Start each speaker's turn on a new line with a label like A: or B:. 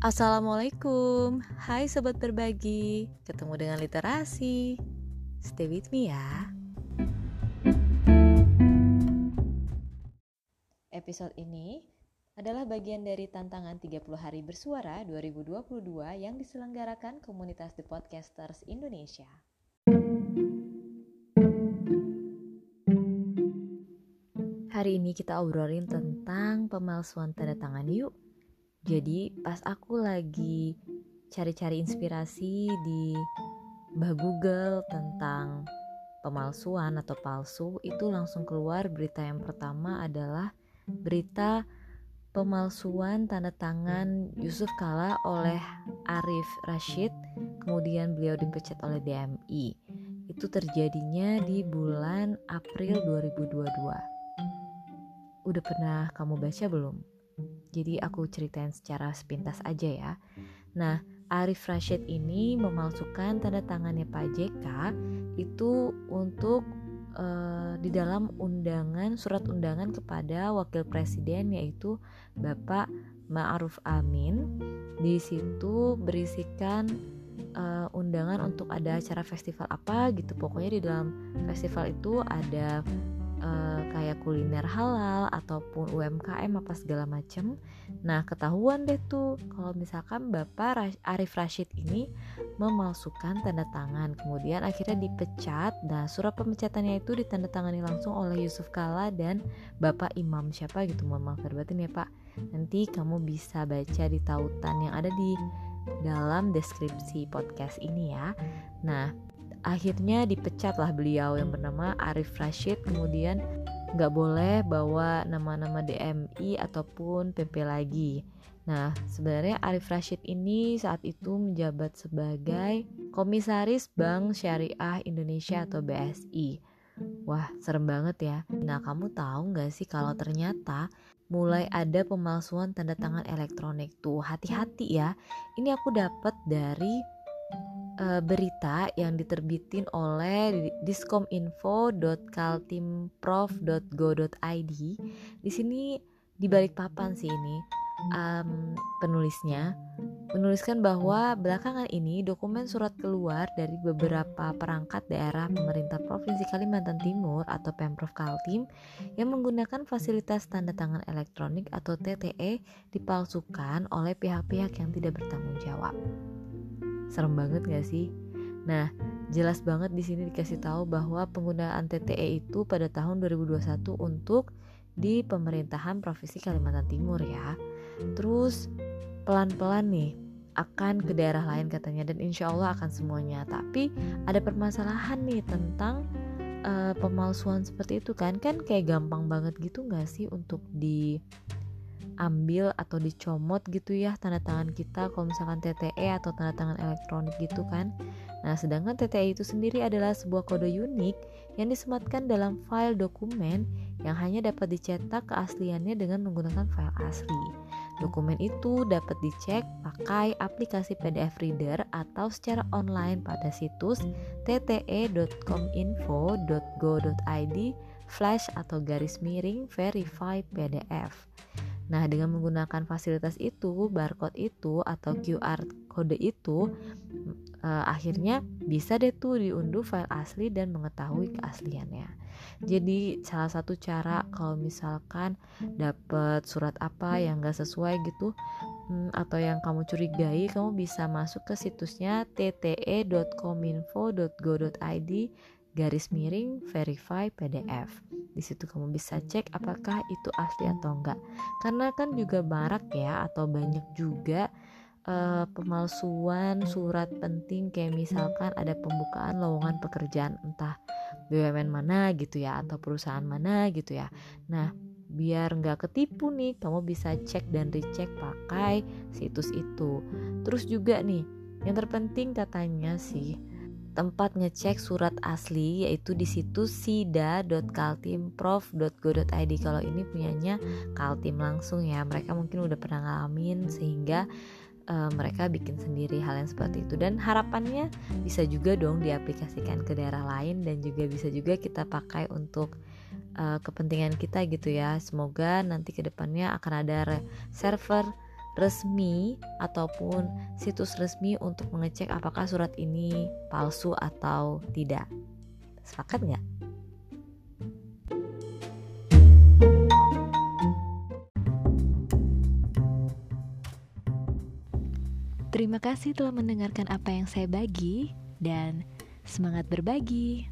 A: Assalamualaikum, hai sobat berbagi, ketemu dengan literasi. Stay with me ya. Episode ini adalah bagian dari tantangan 30 hari bersuara 2022 yang diselenggarakan komunitas The Podcasters Indonesia. Hari ini kita obrolin tentang pemalsuan tanda tangan yuk. Jadi pas aku lagi cari-cari inspirasi di Mbah Google tentang pemalsuan atau palsu, itu langsung keluar berita yang pertama adalah berita pemalsuan tanda tangan Yusuf Kala oleh Arif Rashid, kemudian beliau dipecat oleh DMI. Itu terjadinya di bulan April 2022 udah pernah kamu baca belum? Jadi aku ceritain secara sepintas aja ya. Nah, Arif Rashid ini memalsukan tanda tangannya Pak JK itu untuk uh, di dalam undangan surat undangan kepada wakil presiden yaitu Bapak Ma'ruf Amin. Di situ berisikan uh, undangan untuk ada acara festival apa gitu. Pokoknya di dalam festival itu ada uh, kayak kuliner halal ataupun UMKM apa segala macem. Nah ketahuan deh tuh kalau misalkan Bapak Arif Rashid ini memalsukan tanda tangan, kemudian akhirnya dipecat. Nah surat pemecatannya itu ditandatangani langsung oleh Yusuf Kala dan Bapak Imam siapa gitu, mohon maaf batin ya Pak. Nanti kamu bisa baca di tautan yang ada di dalam deskripsi podcast ini ya. Nah, akhirnya dipecatlah beliau yang bernama Arif Rashid kemudian nggak boleh bawa nama-nama DMI ataupun PP lagi. Nah, sebenarnya Arif Rashid ini saat itu menjabat sebagai Komisaris Bank Syariah Indonesia atau BSI. Wah, serem banget ya. Nah, kamu tahu nggak sih kalau ternyata mulai ada pemalsuan tanda tangan elektronik tuh. Hati-hati ya. Ini aku dapat dari uh, berita yang diterbitin oleh diskominfo.kaltimprof.go.id. Di sini di balik papan sih ini um, penulisnya menuliskan bahwa belakangan ini dokumen surat keluar dari beberapa perangkat daerah pemerintah Provinsi Kalimantan Timur atau Pemprov Kaltim yang menggunakan fasilitas tanda tangan elektronik atau TTE dipalsukan oleh pihak-pihak yang tidak bertanggung jawab. Serem banget gak sih? Nah, jelas banget di sini dikasih tahu bahwa penggunaan TTE itu pada tahun 2021 untuk di pemerintahan Provinsi Kalimantan Timur ya. Terus pelan-pelan nih akan ke daerah lain katanya dan insya Allah akan semuanya. Tapi ada permasalahan nih tentang uh, pemalsuan seperti itu kan kan kayak gampang banget gitu nggak sih untuk di diambil atau dicomot gitu ya tanda tangan kita kalau misalkan TTE atau tanda tangan elektronik gitu kan. Nah, sedangkan TTE itu sendiri adalah sebuah kode unik yang disematkan dalam file dokumen yang hanya dapat dicetak keasliannya dengan menggunakan file asli. Dokumen itu dapat dicek pakai aplikasi PDF Reader atau secara online pada situs tte.cominfo.go.id flash atau garis miring verify PDF. Nah, dengan menggunakan fasilitas itu, barcode itu atau QR kode itu uh, akhirnya bisa deh tuh diunduh file asli dan mengetahui keasliannya. Jadi salah satu cara kalau misalkan dapat surat apa yang gak sesuai gitu hmm, atau yang kamu curigai, kamu bisa masuk ke situsnya tte.cominfo.go.id garis miring verify PDF. Di situ kamu bisa cek apakah itu asli atau enggak. Karena kan juga marak ya atau banyak juga uh, pemalsuan surat penting kayak misalkan ada pembukaan lowongan pekerjaan entah BUMN mana gitu ya atau perusahaan mana gitu ya. Nah, biar nggak ketipu nih, kamu bisa cek dan recheck pakai situs itu. Terus juga nih, yang terpenting katanya sih tempat ngecek surat asli yaitu di situs sida.kaltimprof.go.id kalau ini punyanya Kaltim langsung ya. Mereka mungkin udah pernah ngalamin sehingga uh, mereka bikin sendiri hal yang seperti itu. Dan harapannya bisa juga dong diaplikasikan ke daerah lain dan juga bisa juga kita pakai untuk uh, kepentingan kita gitu ya. Semoga nanti ke depannya akan ada server resmi ataupun situs resmi untuk mengecek apakah surat ini palsu atau tidak. Sepakat nggak? Terima kasih telah mendengarkan apa yang saya bagi dan semangat berbagi.